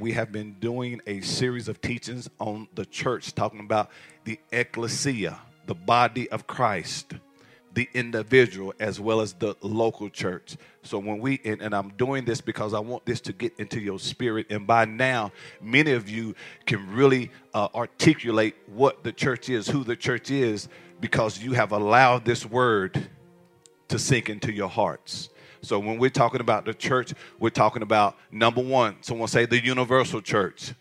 We have been doing a series of teachings on the church, talking about the ecclesia, the body of Christ, the individual, as well as the local church. So when we, and, and, I'm doing this because I want this to get into your spirit. And by now, many of you can really uh, articulate what the church is, who the church is, because you have allowed this word to sink into your hearts. So when we're talking about the church, we're talking about number one, someone say the universal church.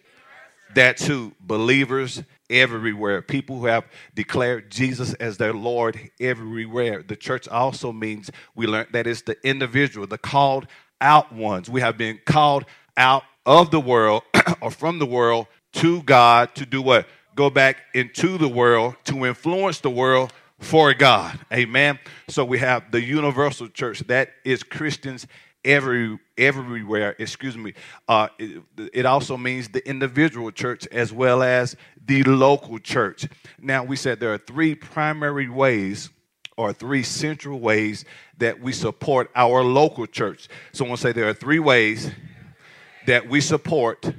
That's who believers everywhere, people who have declared Jesus as their Lord everywhere. The church also means we learned that it's the individual, the called out ones. We have been called out of the world or from the world to God to do what? Go back into the world to influence the world for God. Amen. So we have the universal church that is Christians every everywhere. Excuse me. Uh, it, it, also means the individual church as well as the local church. Now we said there are three primary ways or three central ways that we support our local church. Someone say there are three ways that we support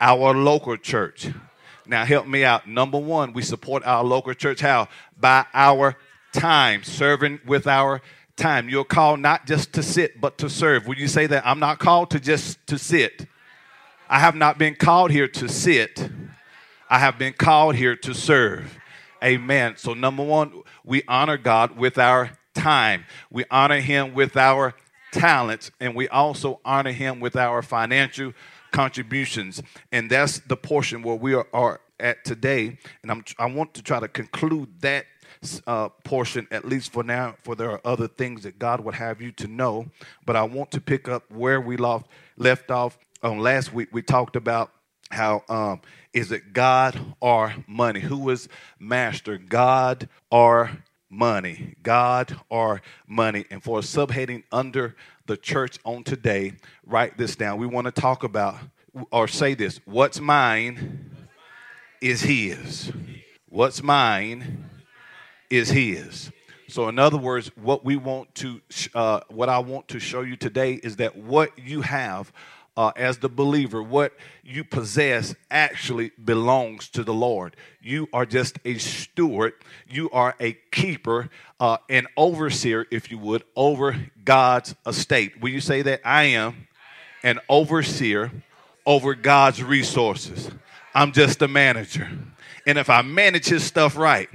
our local church now, help me out. Number one, we support our local church how? By our time, serving with our time. You're called not just to sit, but to serve. Would you say that? I'm not called to just to sit. I have not been called here to sit. I have been called here to serve. Amen. So, number one, we honor God with our time. We honor Him with our talents, and we also honor Him with our financial contributions. And that's the portion where we are, are at today. And I'm, I want to try to conclude that uh, portion, at least for now, for there are other things that God would have you to know. But I want to pick up where we left, left off on last week. We talked about how um, is it God or money? Who is master, God or money? God or money? And for a subheading under the church on today, write this down. We want to talk about or say this what's mine is his. What's mine is his. So, in other words, what we want to, uh, what I want to show you today is that what you have uh, as the believer, what you possess actually belongs to the Lord. You are just a steward, you are a keeper, uh, an overseer, if you would, over God's estate. Will you say that? I am an overseer over God's resources. I'm just a manager. And if I manage his stuff right,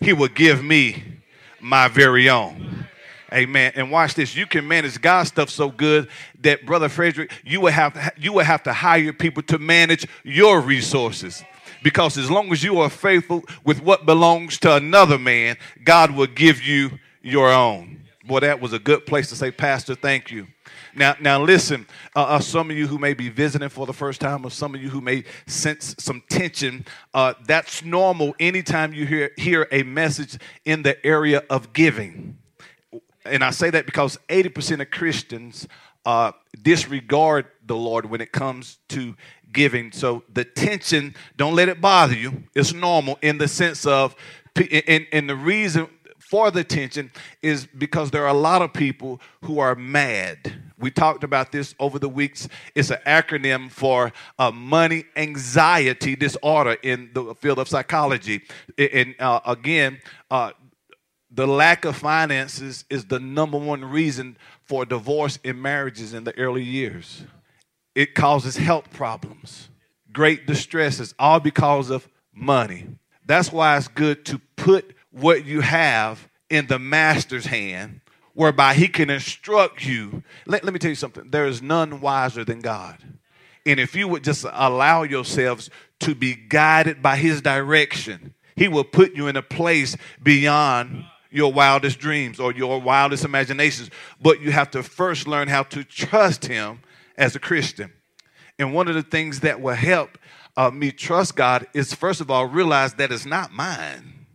he will give me my very own. Amen. And watch this. You can manage God's stuff so good that, Brother Frederick, you will have you will have to hire people to manage your resources. Because as long as you are faithful with what belongs to another man, God will give you your own. Boy, that was a good place to say, Pastor, thank you. Now, now listen, uh, uh, some of you who may be visiting for the first time, or some of you who may sense some tension, uh, that's normal anytime you hear, hear a message in the area of giving. And I say that because 80% of Christians uh, disregard the Lord when it comes to giving. So the tension, don't let it bother you. It's normal in the sense of, and, and the reason for the tension is because there are a lot of people who are mad. We talked about this over the weeks. It's an acronym for uh, money anxiety disorder in the field of psychology. And uh, again, uh, the lack of finances is the number one reason for divorce in marriages in the early years. It causes health problems, great distresses, all because of money. That's why it's good to put what you have in the master's hand, whereby he can instruct you. Let, let me tell you something there is none wiser than God. And if you would just allow yourselves to be guided by his direction, he will put you in a place beyond your wildest dreams or your wildest imaginations. But you have to first learn how to trust him as a Christian. And one of the things that will help uh, me trust God is first of all realize that it's not mine.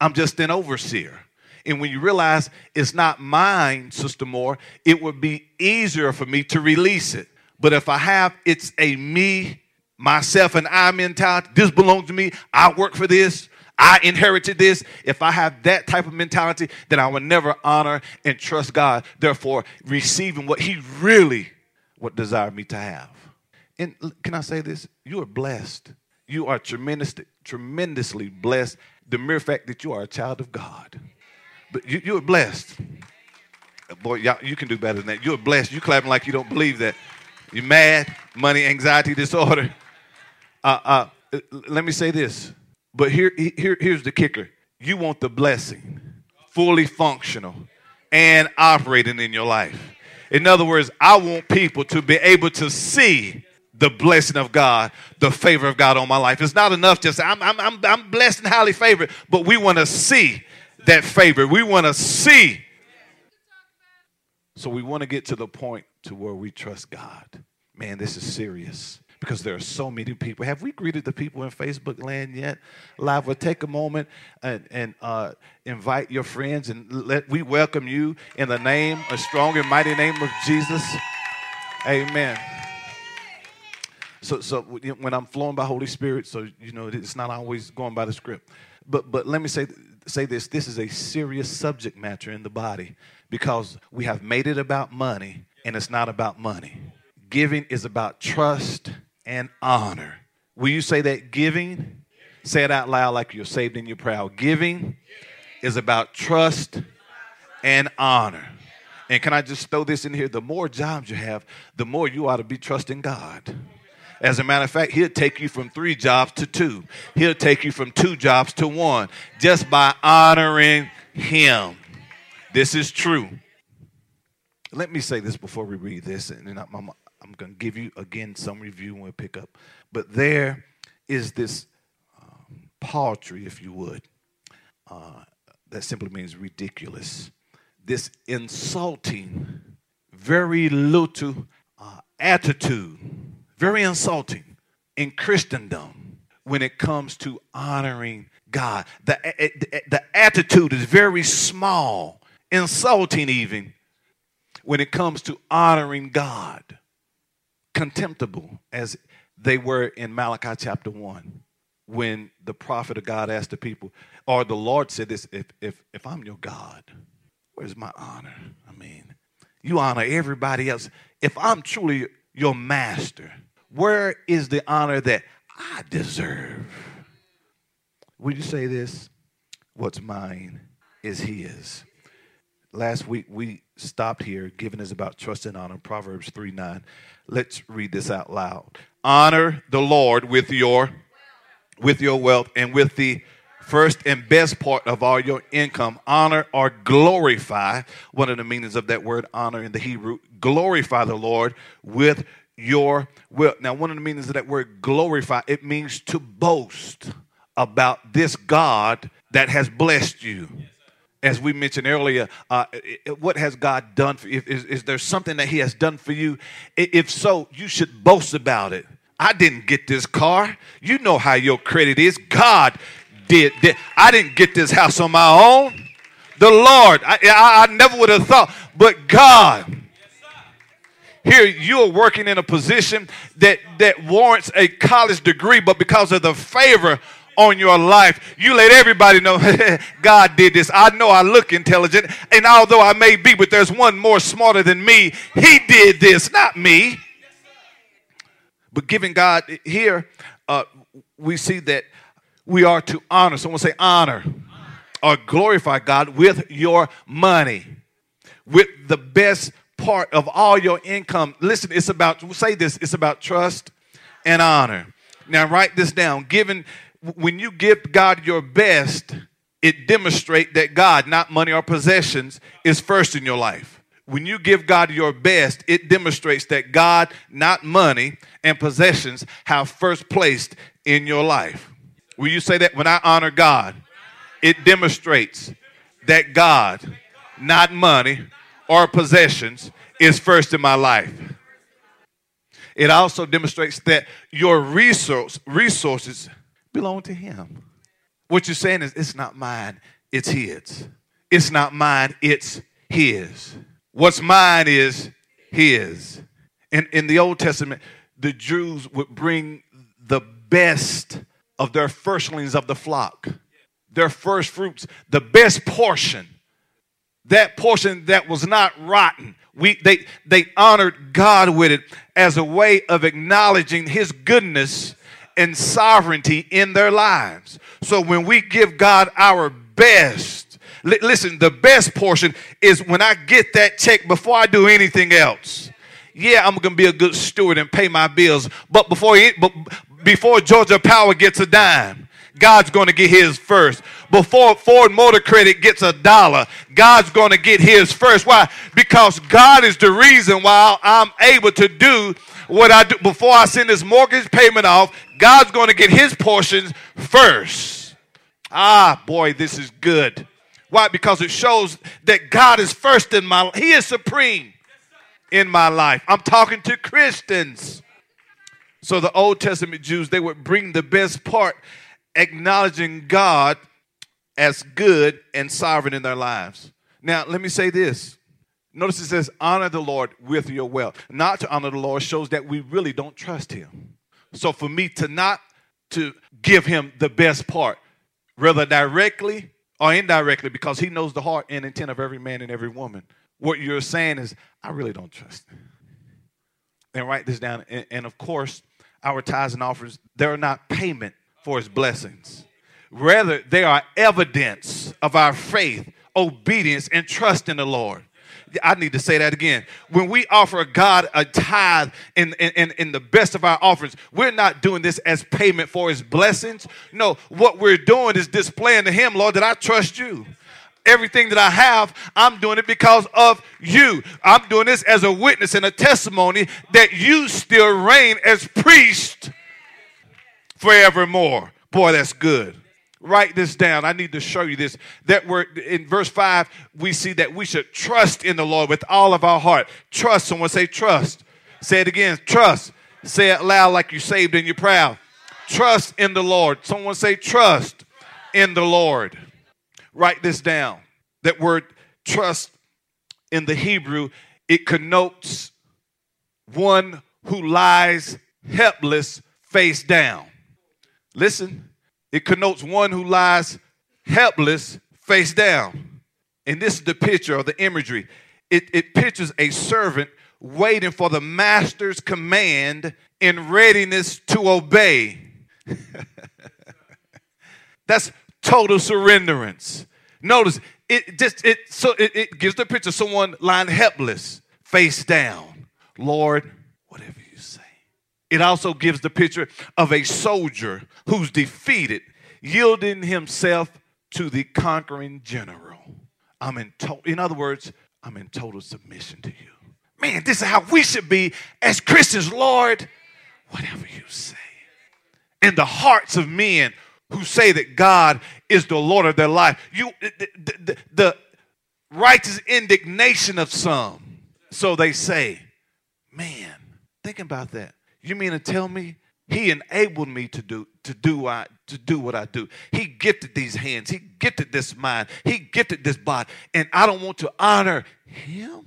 I'm just an overseer. And when you realize it's not mine, Sister Moore, it would be easier for me to release it. But if I have it's a me, myself, and I mentality, this belongs to me, I work for this, I inherited this. If I have that type of mentality, then I will never honor and trust God. Therefore, receiving what He really would desire me to have. And can I say this? You are blessed. You are tremendously, tremendously blessed. The mere fact that you are a child of God. But you, you are blessed. Boy, y'all, you can do better than that. You're blessed. You clapping like you don't believe that. You're mad, money, anxiety, disorder. Uh, uh, let me say this. But here, here, here's the kicker you want the blessing, fully functional and operating in your life. In other words, I want people to be able to see the blessing of God, the favor of God on my life. It's not enough just I'm, I'm, I'm, I'm blessed and highly favored, but we want to see that favor. We want to see. So we want to get to the point to where we trust God. Man, this is serious because there are so many people. Have we greeted the people in Facebook land yet? Live, we'll take a moment and, and uh, invite your friends and let we welcome you in the name, a strong and mighty name of Jesus. Amen. So, so when I'm flowing by Holy Spirit, so you know it's not always going by the script. But but let me say say this: this is a serious subject matter in the body because we have made it about money, and it's not about money. Giving is about trust and honor. Will you say that giving? Say it out loud like you're saved and you're proud. Giving is about trust and honor. And can I just throw this in here? The more jobs you have, the more you ought to be trusting God. As a matter of fact, he'll take you from three jobs to two. He'll take you from two jobs to one just by honoring him. This is true. Let me say this before we read this, and then I'm, I'm going to give you again some review when we pick up. But there is this um, paltry, if you would, uh, that simply means ridiculous. This insulting, very little uh, attitude, very insulting in Christendom when it comes to honoring God. The, the, the attitude is very small, insulting even, when it comes to honoring God contemptible as they were in Malachi chapter 1 when the prophet of God asked the people, or the Lord said this, if, if, if I'm your God, where's my honor? I mean, you honor everybody else. If I'm truly your master, where is the honor that I deserve? Would you say this? What's mine is his. Last week we stopped here, giving us about trust and honor, Proverbs 3 9. Let's read this out loud. Honor the Lord with your with your wealth and with the first and best part of all your income. Honor or glorify. One of the meanings of that word honor in the Hebrew, glorify the Lord with your wealth. Now, one of the meanings of that word glorify, it means to boast about this God that has blessed you as we mentioned earlier, uh, what has God done for you? Is, is there something that He has done for you? If so, you should boast about it. I didn't get this car. You know how your credit is. God did. did. I didn't get this house on my own. The Lord, I, I, I never would have thought, but God. Here you are working in a position that, that warrants a college degree, but because of the favor on your life. You let everybody know God did this. I know I look intelligent, and although I may be, but there's one more smarter than me. He did this, not me. But giving God here, uh, we see that we are to honor. Someone say honor or glorify God with your money, with the best part of all your income. Listen, it's about, say this, it's about trust and honor. Now, write this down. Giving when you give God your best, it demonstrates that God, not money or possessions, is first in your life. When you give God your best, it demonstrates that God, not money and possessions, have first placed in your life. Will you say that? When I honor God, it demonstrates that God, not money or possessions, is first in my life. It also demonstrates that your resource, resources belong to Him. What you're saying is, it's not mine, it's His. It's not mine, it's His. What's mine is His. In, in the Old Testament, the Jews would bring the best of their firstlings of the flock, their first fruits, the best portion, that portion that was not rotten. We, they, they honored God with it as a way of acknowledging His goodness and sovereignty in their lives. So when we give God our best, li- listen, the best portion is when I get that check before I do anything else. Yeah, I'm gonna be a good steward and pay my bills, but before but before Georgia Power gets a dime, God's going to get his first. Before Ford Motor Credit gets a dollar, God's going to get his first. Why? Because God is the reason why I'm able to do what I do. Before I send this mortgage payment off, God's going to get his portions first. Ah, boy, this is good. Why? Because it shows that God is first in my life. He is supreme in my life. I'm talking to Christians. So the Old Testament Jews, they would bring the best part, acknowledging God as good and sovereign in their lives. Now, let me say this. Notice it says, honor the Lord with your wealth. Not to honor the Lord shows that we really don't trust him. So for me to not to give him the best part, whether directly or indirectly, because he knows the heart and intent of every man and every woman. What you're saying is, I really don't trust him. And write this down. And, and of course, our tithes and offerings, they're not payment for his blessings. Rather, they are evidence of our faith, obedience, and trust in the Lord. I need to say that again. When we offer God a tithe in, in, in, the best of our offerings, we're not doing this as payment for his blessings. No, what we're doing is displaying to him, Lord, that I trust you. Everything that I have, I'm doing it because of you. I'm doing this as a witness and a testimony that you still reign as priest forevermore. Boy, that's good. Write this down. I need to show you this. That word in verse 5, we see that we should trust in the Lord with all of our heart. Trust. Someone say trust. Say it again. Trust. Say it loud like you're saved and you're proud. Trust in the Lord. Someone say trust in the Lord. Write this down. That word trust in the Hebrew, it connotes one who lies helpless face down. Listen, it connotes one who lies helpless face down. And this is the picture or the imagery. It, it pictures a servant waiting for the master's command in readiness to obey. That's total surrenderance. Notice it just it so it, it gives the picture of someone lying helpless, face down. Lord, whatever. It also gives the picture of a soldier who's defeated, yielding himself to the conquering general. I'm in to- in other words, I'm in total submission to you. Man, this is how we should be as Christians, Lord. Whatever you say. In the hearts of men who say that God is the Lord of their life. You the, the, the righteous indignation of some. So they say, man, think about that. You mean to tell me he enabled me to do to do I, to do what I do. He gifted these hands. He gifted this mind. He gifted this body, and I don't want to honor him.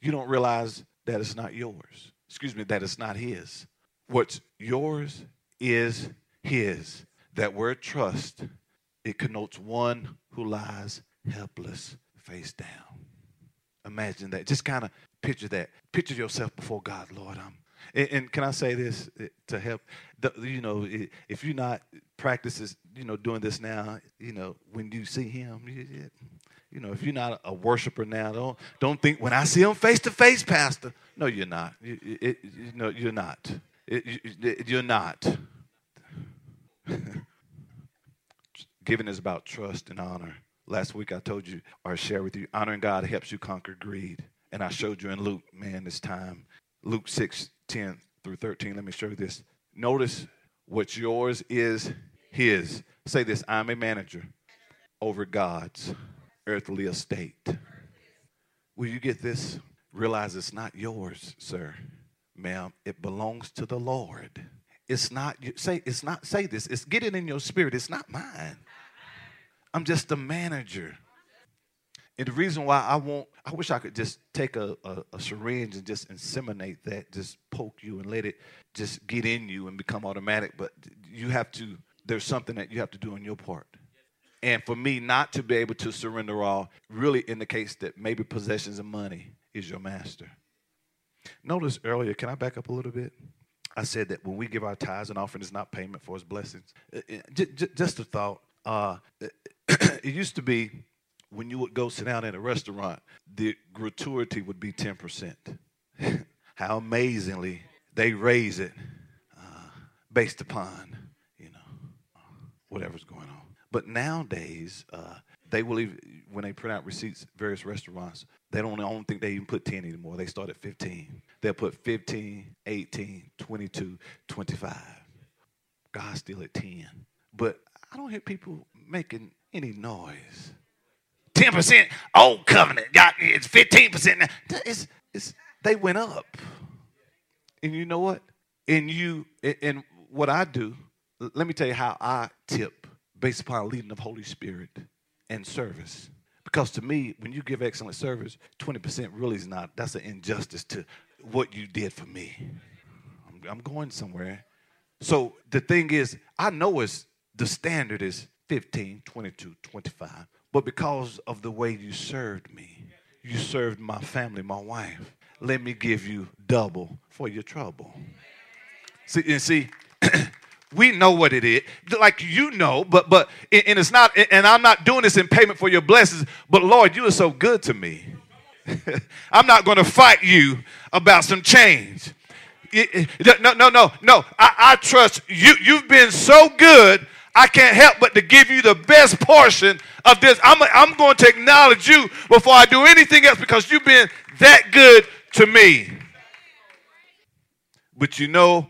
You don't realize that it's not yours. Excuse me, that it's not his. What's yours is his. That word trust, it connotes one who lies helpless, face down. Imagine that. Just kind of picture that. Picture yourself before God, Lord. I'm. And, and can I say this eh, to help? The, you know, if you're not practices, you know, doing this now, you know, when you see Him, you, you know, if you're not a worshiper now, don't don't think when I see Him face to face, Pastor. No, you're not. You, it, you know, you're not. It, you, you're not. Giving is about trust and honor. Last week I told you or shared with you, honoring God helps you conquer greed. And I showed you in Luke, man, this time. Luke 6, 10 through 13. Let me show you this. Notice what's yours is his. Say this I'm a manager over God's earthly estate. Will you get this? Realize it's not yours, sir. ma'am, it belongs to the Lord. It's not, say, it's not, say this, it's get it in your spirit. It's not mine. I'm just a manager. And the reason why I won't, I wish I could just take a, a, a, syringe and just inseminate that, just poke you and let it just get in you and become automatic. But you have to, there's something that you have to do on your part. And for me not to be able to surrender all really indicates that maybe possessions and money is your master. Notice earlier, can I back up a little bit? I said that when we give our tithes and offering, it's not payment for his blessings. Uh, uh, just a thought. Uh, it used to be when you would go sit down at a restaurant, the gratuity would be 10%. How amazingly they raise it uh, based upon, you know, whatever's going on. But nowadays, uh, they will even, when they print out receipts, various restaurants, they don't, I don't think they even put 10 anymore. They start at 15. They'll put 15, 18, 22, 25. God's still at 10. But I don't hear people making any noise. 10% old covenant. God, it's 15% now. It's, it's, they went up. And you know what? And you and what I do, let me tell you how I tip based upon leading of Holy Spirit and service. Because to me, when you give excellent service, 20% really is not, that's an injustice to what you did for me. I'm, I'm going somewhere. So the thing is, I know it's the standard is 15, 22, 25. But because of the way you served me, you served my family, my wife, let me give you double for your trouble. See, and see, we know what it is. Like you know but but and it's not and i'm not doing this in payment for your blessings but lord you are so good to me. I'm not going to fight you about some change. No no no no. I, I trust you. You've been so good I can't help but to give you the best portion of this. I'm, I'm going to acknowledge you before I do anything else because you've been that good to me. But you know,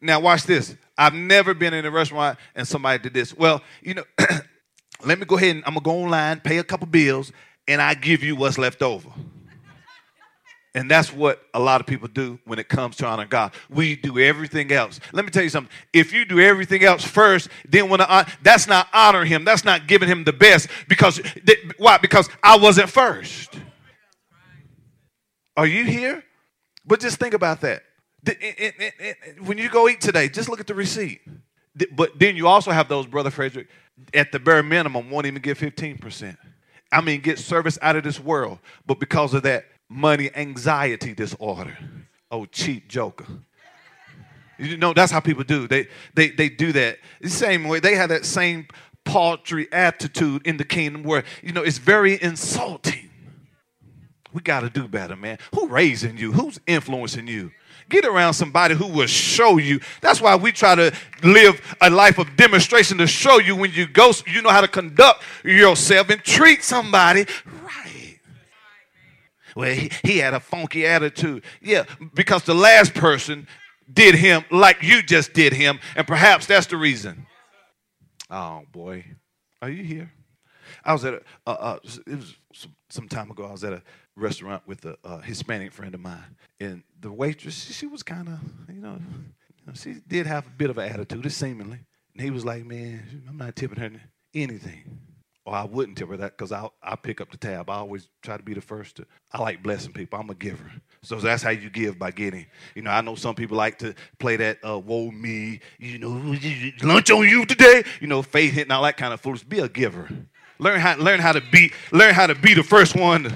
now watch this. I've never been in a restaurant and somebody did this. Well, you know, let me go ahead and I'm gonna go online, pay a couple bills, and I give you what's left over. And that's what a lot of people do when it comes to honoring God. We do everything else. Let me tell you something. If you do everything else first, then when I, that's not honoring Him. That's not giving Him the best. Because why? Because I wasn't first. Are you here? But just think about that. Eh, eh, eh, when you go eat today, just look at the receipt. But then you also have those, Brother Frederick, at the bare minimum, won't even get 15%. I mean, get service out of this world. But because of that, money anxiety disorder. Oh, cheap joker. You know, that's how people do. They they they do that. The same way they have that same paltry attitude in the kingdom where you know it's very insulting. We got to do better, man. Who raising you? Who's influencing you? Get around somebody who will show you. That's why we try to live a life of demonstration to show you when you go, you know how to conduct yourself and treat somebody well, he, he had a funky attitude. Yeah, because the last person did him like you just did him, and perhaps that's the reason. Oh boy, are you here? I was at a, uh, uh, it was some, some, time ago. I was at a restaurant with a uh, Hispanic friend of mine, and the waitress, she, she was kind of, you know, you know, she did have a bit of an attitude, seemingly. And he was like, "Man, I'm not tipping her anything." Or I wouldn't tell her that because I I pick up the tab. I always try to be the first to. I like blessing people. I'm a giver, so that's how you give by getting. You know, I know some people like to play that uh, "woe me," you know, lunch on you today. You know, faith hitting all that kind of foolish. Be a giver. Learn how learn how to be learn how to be the first one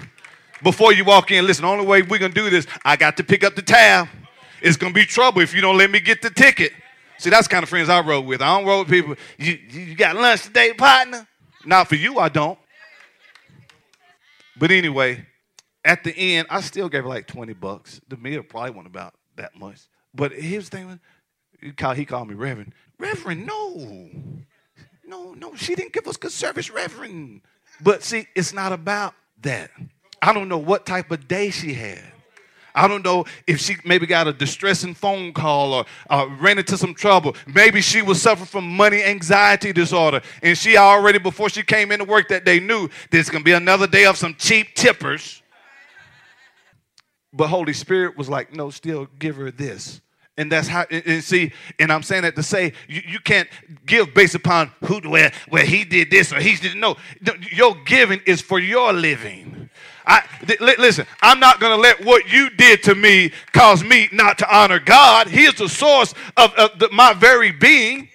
before you walk in. Listen, the only way we're gonna do this, I got to pick up the tab. It's gonna be trouble if you don't let me get the ticket. See, that's kind of friends I roll with. I don't roll with people. You, you got lunch today, partner? Not for you, I don't. But anyway, at the end, I still gave her like 20 bucks. The meal probably wasn't about that much. But his thing called, he called me Reverend. Reverend, no. No, no, she didn't give us good service, Reverend. But see, it's not about that. I don't know what type of day she had. I don't know if she maybe got a distressing phone call or uh, ran into some trouble. Maybe she was suffering from money anxiety disorder. And she already, before she came into work that day, knew there's going to be another day of some cheap tippers. But Holy Spirit was like, no, still give her this. And that's how, and, see, and I'm saying that to say you, you can't give based upon who, where, where he did this or he didn't know. Your giving is for your living. I, th- listen, I'm not going to let what you did to me cause me not to honor God. He is the source of, of the, my very being.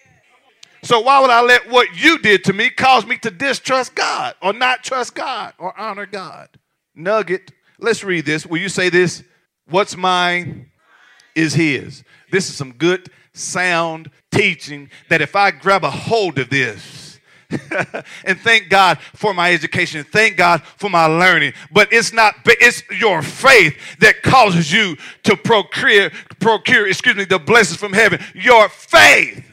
So why would I let what you did to me cause me to distrust God or not trust God or honor God? Nugget. Let's read this. Will you say this? What's mine is his. This is some good, sound teaching that if I grab a hold of this, and thank God for my education. Thank God for my learning. But it's not, it's your faith that causes you to procure, procure, excuse me, the blessings from heaven. Your faith.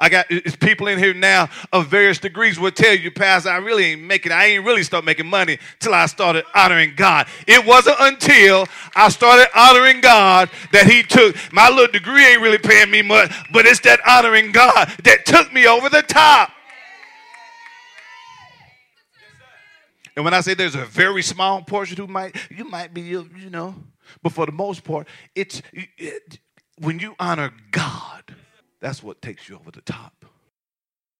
I got people in here now of various degrees will tell you, Pastor, I really ain't making, I ain't really start making money till I started honoring God. It wasn't until I started honoring God that He took my little degree ain't really paying me much, but it's that honoring God that took me over the top. And when I say there's a very small portion who might, you might be, you know, but for the most part, it's it, when you honor God that's what takes you over the top.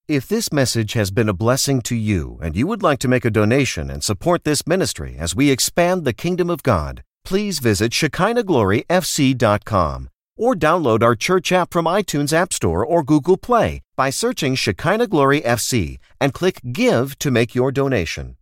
If this message has been a blessing to you and you would like to make a donation and support this ministry as we expand the kingdom of God, please visit ShekinahGloryFC.com or download our church app from iTunes App Store or Google Play by searching Shekinah Glory FC and click Give to make your donation.